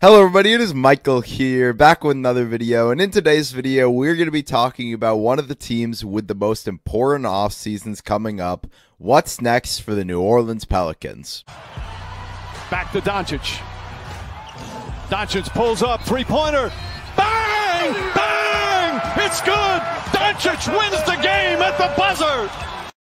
Hello everybody, it is Michael here, back with another video, and in today's video, we're going to be talking about one of the teams with the most important off seasons coming up. What's next for the New Orleans Pelicans? Back to Doncic. Doncic pulls up, three-pointer. Bang! Bang! It's good! Doncic wins the game at the buzzer!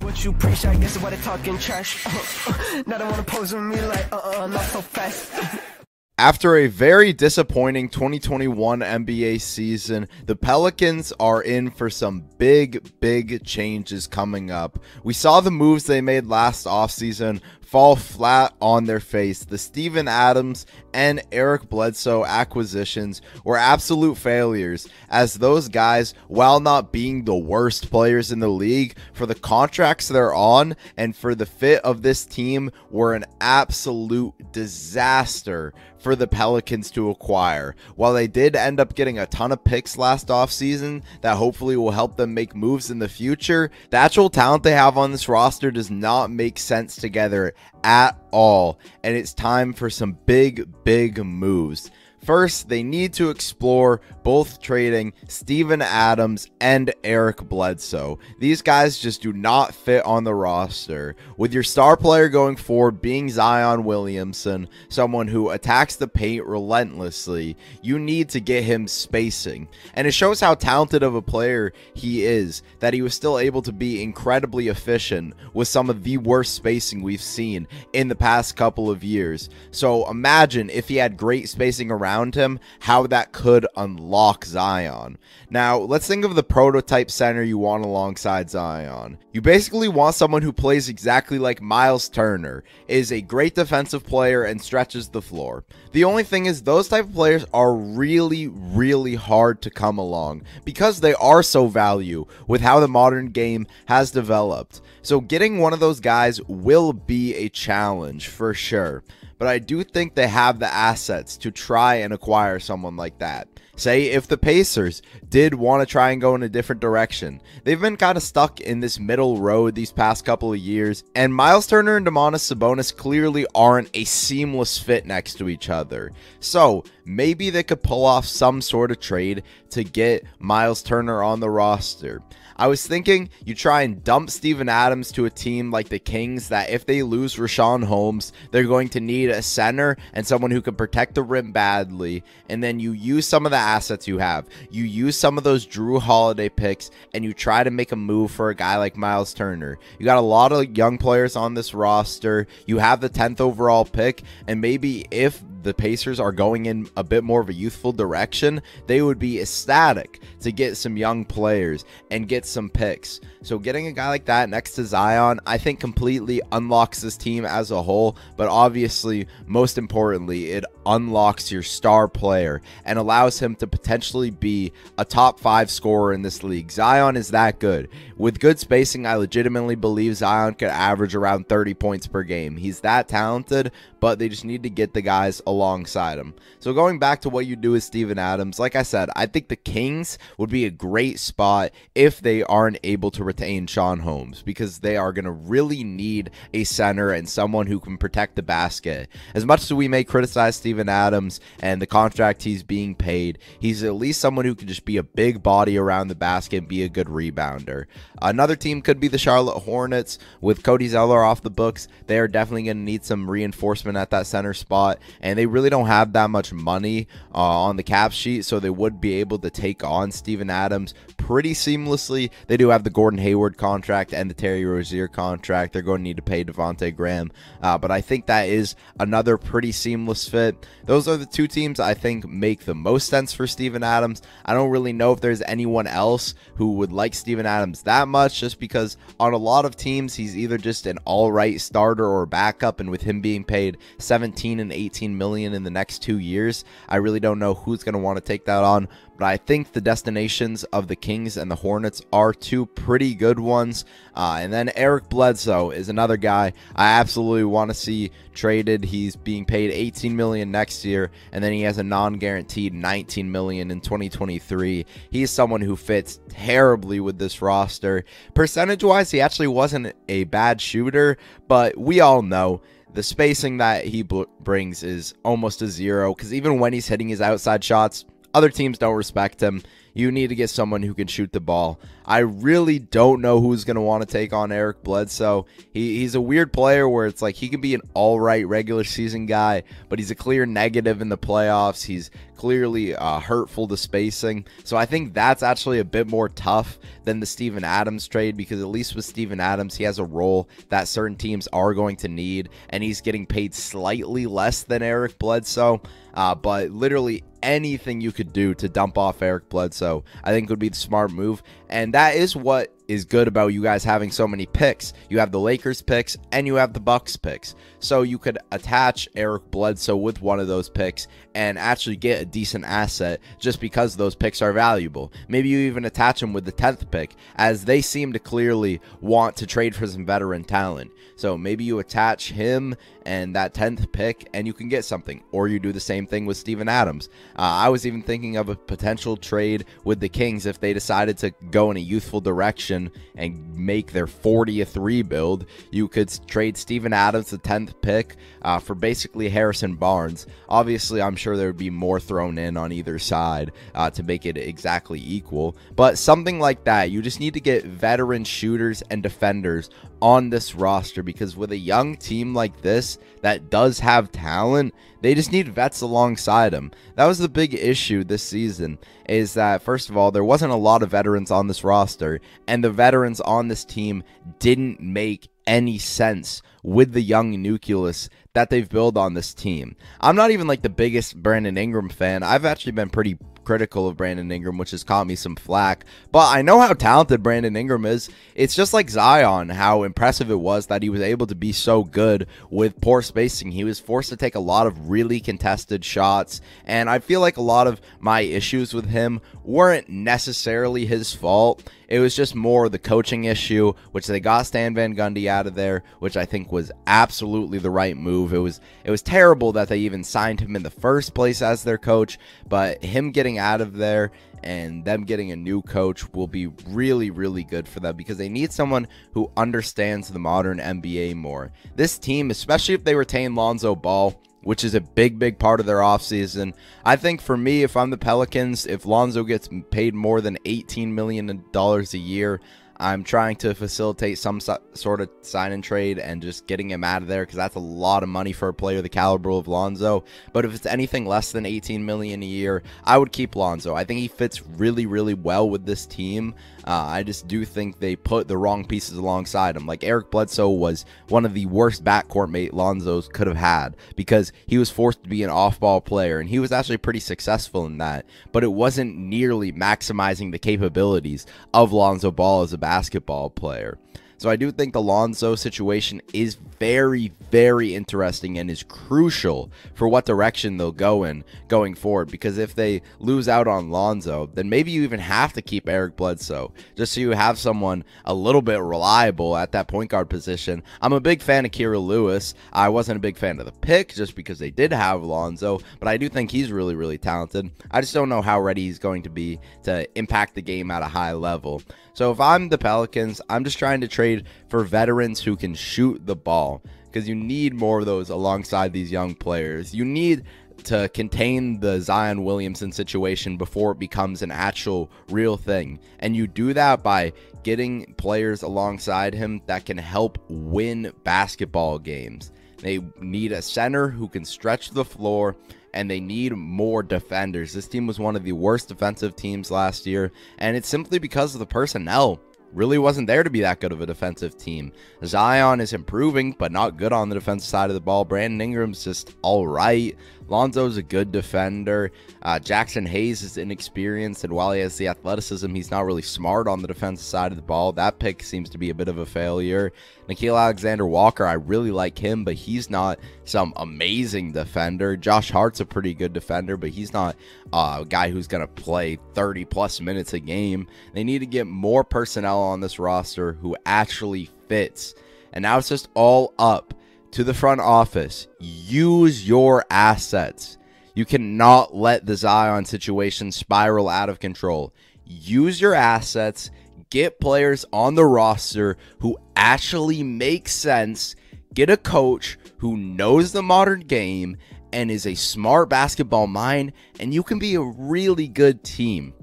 What you preach, I guess what they talking trash. now they wanna pose with me like, uh-uh, not so fast. After a very disappointing 2021 NBA season, the Pelicans are in for some big, big changes coming up. We saw the moves they made last offseason fall flat on their face. The Steven Adams and Eric Bledsoe acquisitions were absolute failures, as those guys, while not being the worst players in the league, for the contracts they're on and for the fit of this team, were an absolute disaster for the Pelicans to acquire. While they did end up getting a ton of picks last offseason that hopefully will help them make moves in the future, the actual talent they have on this roster does not make sense together at all. And it's time for some big, big moves. First, they need to explore both trading Steven Adams and Eric Bledsoe. These guys just do not fit on the roster. With your star player going forward being Zion Williamson, someone who attacks the paint relentlessly, you need to get him spacing. And it shows how talented of a player he is that he was still able to be incredibly efficient with some of the worst spacing we've seen in the past couple of years. So imagine if he had great spacing around him, how that could unlock Zion. Now, let's think of the prototype center you want alongside Zion. You basically want someone who plays exactly like Miles Turner, is a great defensive player and stretches the floor. The only thing is those type of players are really really hard to come along because they are so value with how the modern game has developed. So getting one of those guys will be a challenge for sure but I do think they have the assets to try and acquire someone like that. Say if the Pacers did want to try and go in a different direction. They've been kind of stuck in this middle road these past couple of years, and Miles Turner and Domantas Sabonis clearly aren't a seamless fit next to each other. So maybe they could pull off some sort of trade to get Miles Turner on the roster. I was thinking you try and dump Steven Adams to a team like the Kings that if they lose Richaun Holmes, they're going to need a center and someone who can protect the rim badly. And then you use some of the assets you have. You use some of those Jrue Holiday picks and you try to make a move for a guy like Miles Turner. You got a lot of young players on this roster. You have the 10th overall pick. And maybe if the Pacers are going in a bit more of a youthful direction, they would be ecstatic to get some young players and get some picks. So getting a guy like that next to Zion, I think completely unlocks this team as a whole, but obviously, most importantly, it unlocks your star player and allows him to potentially be a top 5 scorer in this league. Zion is that good. With good spacing, I legitimately believe Zion could average around 30 points per game. He's that talented, but they just need to get the guys alongside him. So going back to what you do with Steven Adams, like I said, I think the Kings would be a great spot if they aren't able to retain Richaun Holmes because they are going to really need a center and someone who can protect the basket. As much as we may criticize Steven Adams and the contract he's being paid, he's at least someone who can just be a big body around the basket and be a good rebounder. Another team could be the Charlotte Hornets with Cody Zeller off the books. They are definitely going to need some reinforcement at that center spot, and they really don't have that much money uh, on the cap sheet, so they would be able to take on Steven Adams pretty seamlessly. They do have the Gordon Hayward contract and the Terry Rozier contract. They're going to need to pay Devonte Graham, uh, but I think that is another pretty seamless fit. Those are the two teams I think make the most sense for Steven Adams. I don't really know if there's anyone else who would like Steven Adams that much, just because on a lot of teams he's either just an all right starter or backup, and with him being paid 17 and 18 million in the next two years, I really don't know who's going to want to take that on. but I think the destinations of the Kings and the Hornets are two pretty good ones. Uh, and then Eric Bledsoe is another guy I absolutely want to see traded. He's being paid 18 million next year, and then he has a non-guaranteed 19 million in 2023. He's someone who fits terribly with this roster. Percentage-wise, he actually wasn't a bad shooter, but we all know the spacing that he bl- brings is almost a zero because even when he's hitting his outside shots, other teams don't respect him. You need to get someone who can shoot the ball. I really don't know who's going to want to take on Eric Bledsoe. He, he's a weird player where it's like he can be an all right regular season guy, but he's a clear negative in the playoffs. He's clearly uh, hurtful to spacing. So I think that's actually a bit more tough than the Steven Adams trade because at least with Steven Adams, he has a role that certain teams are going to need, and he's getting paid slightly less than Eric Bledsoe. Uh, but literally anything you could do to dump off Eric Bledsoe, I think would be the smart move. And that is what is good about you guys having so many picks. You have the Lakers picks and you have the Bucks picks. So you could attach Eric Bledsoe with one of those picks and actually get a decent asset just because those picks are valuable. Maybe you even attach him with the 10th pick as they seem to clearly want to trade for some veteran talent. So maybe you attach him and that 10th pick and you can get something. Or you do the same thing with Steven Adams. Uh, I was even thinking of a potential trade with the Kings if they decided to go in a youthful direction and make their 40th rebuild. You could trade Steven Adams, the 10th pick, uh, for basically Harrison Barnes. Obviously, I'm sure there would be more thrown in on either side uh, to make it exactly equal. But something like that, you just need to get veteran shooters and defenders on this roster because with a young team like this that does have talent, they just need vets alongside them. That was the big issue this season is that first of all, there wasn't a lot of veterans on this roster and the veterans on this team didn't make any sense with the young nucleus that they've built on this team. I'm not even like the biggest Brandon Ingram fan. I've actually been pretty critical of Brandon Ingram, which has caught me some flack. But I know how talented Brandon Ingram is. It's just like Zion, how impressive it was that he was able to be so good with poor spacing. He was forced to take a lot of really contested shots. And I feel like a lot of my issues with him weren't necessarily his fault. It was just more the coaching issue, which they got Stan Van Gundy out of there, which I think was absolutely the right move. It was it was terrible that they even signed him in the first place as their coach, but him getting out of there and them getting a new coach will be really, really good for them because they need someone who understands the modern NBA more. This team, especially if they retain Lonzo Ball, which is a big, big part of their offseason. I think for me, if I'm the Pelicans, if Lonzo gets paid more than $18 million a year, I'm trying to facilitate some sort of sign and trade and just getting him out of there because that's a lot of money for a player the caliber of Lonzo. But if it's anything less than 18 million a year, I would keep Lonzo. I think he fits really, really well with this team. Uh, I just do think they put the wrong pieces alongside him. Like Eric Bledsoe was one of the worst backcourt mate Lonzo's could have had because he was forced to be an off-ball player, and he was actually pretty successful in that. But it wasn't nearly maximizing the capabilities of Lonzo Ball as a basketball player. So I do think the Lonzo situation is very, very interesting and is crucial for what direction they'll go in going forward. Because if they lose out on Lonzo, then maybe you even have to keep Eric Bledsoe just so you have someone a little bit reliable at that point guard position. I'm a big fan of Kira Lewis. I wasn't a big fan of the pick just because they did have Lonzo, but I do think he's really, really talented. I just don't know how ready he's going to be to impact the game at a high level. So if I'm the Pelicans, I'm just trying to trade for veterans who can shoot the ball because you need more of those alongside these young players. You need to contain the Zion Williamson situation before it becomes an actual real thing. And you do that by getting players alongside him that can help win basketball games. They need a center who can stretch the floor and they need more defenders. This team was one of the worst defensive teams last year, and it's simply because of the personnel really wasn't there to be that good of a defensive team. Zion is improving, but not good on the defensive side of the ball. Brandon Ingram's just all right. Lonzo's a good defender. Uh, Jaxson Hayes is inexperienced, and while he has the athleticism, he's not really smart on the defensive side of the ball. That pick seems to be a bit of a failure. Nickeil Alexander Walker, I really like him, but he's not some amazing defender. Josh Hart's a pretty good defender, but he's not uh, a guy who's going to play 30 plus minutes a game. They need to get more personnel on this roster who actually fits. And now it's just all up to the front office. Use your assets. You cannot let the Zion situation spiral out of control. Use your assets. Get players on the roster who actually make sense. Get a coach who knows the modern game and is a smart basketball mind, and you can be a really good team.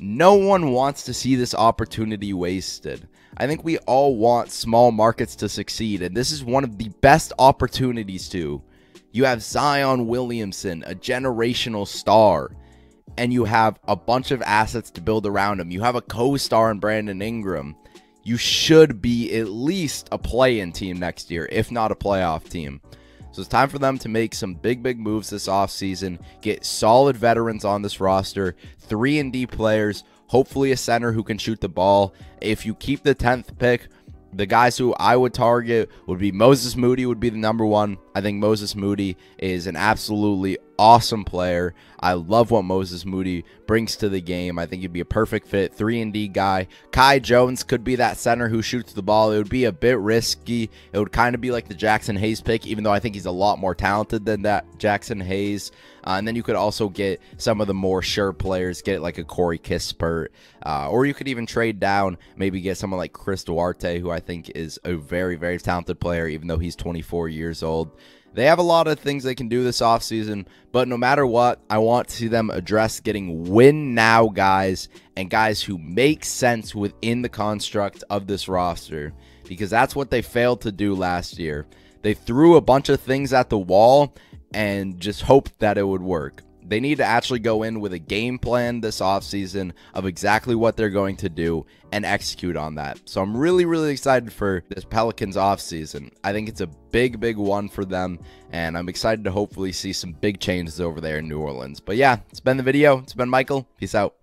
No one wants to see this opportunity wasted. I think we all want small markets to succeed, and this is one of the best opportunities to. You have Zion Williamson, a generational star, and you have a bunch of assets to build around him. You have a co star in Brandon Ingram. You should be at least a play in team next year, if not a playoff team. So it's time for them to make some big, big moves this offseason, get solid veterans on this roster, 3 and D players, hopefully a center who can shoot the ball. If you keep the 10th pick, the guys who I would target would be Moses Moody would be the number one. I think Moses Moody is an absolutely awesome player. I love what Moses Moody brings to the game. I think he'd be a perfect fit, 3 and D guy. Kai Jones could be that center who shoots the ball. It would be a bit risky. It would kind of be like the Jaxson Hayes pick, even though I think he's a lot more talented than that Jaxson Hayes. Uh, and then you could also get some of the more sure players, get like a Corey Kispert, uh, or you could even trade down, maybe get someone like Chris Duarte, who I think is a very, very talented player, even though he's 24 years old. They have a lot of things they can do this offseason, but no matter what, I want to see them address getting win now guys and guys who make sense within the construct of this roster because that's what they failed to do last year. They threw a bunch of things at the wall and just hoped that it would work. They need to actually go in with a game plan this offseason of exactly what they're going to do and execute on that. So I'm really, really excited for this Pelicans offseason. I think it's a big, big one for them, and I'm excited to hopefully see some big changes over there in New Orleans. But yeah, it's been the video. It's been Michael. Peace out.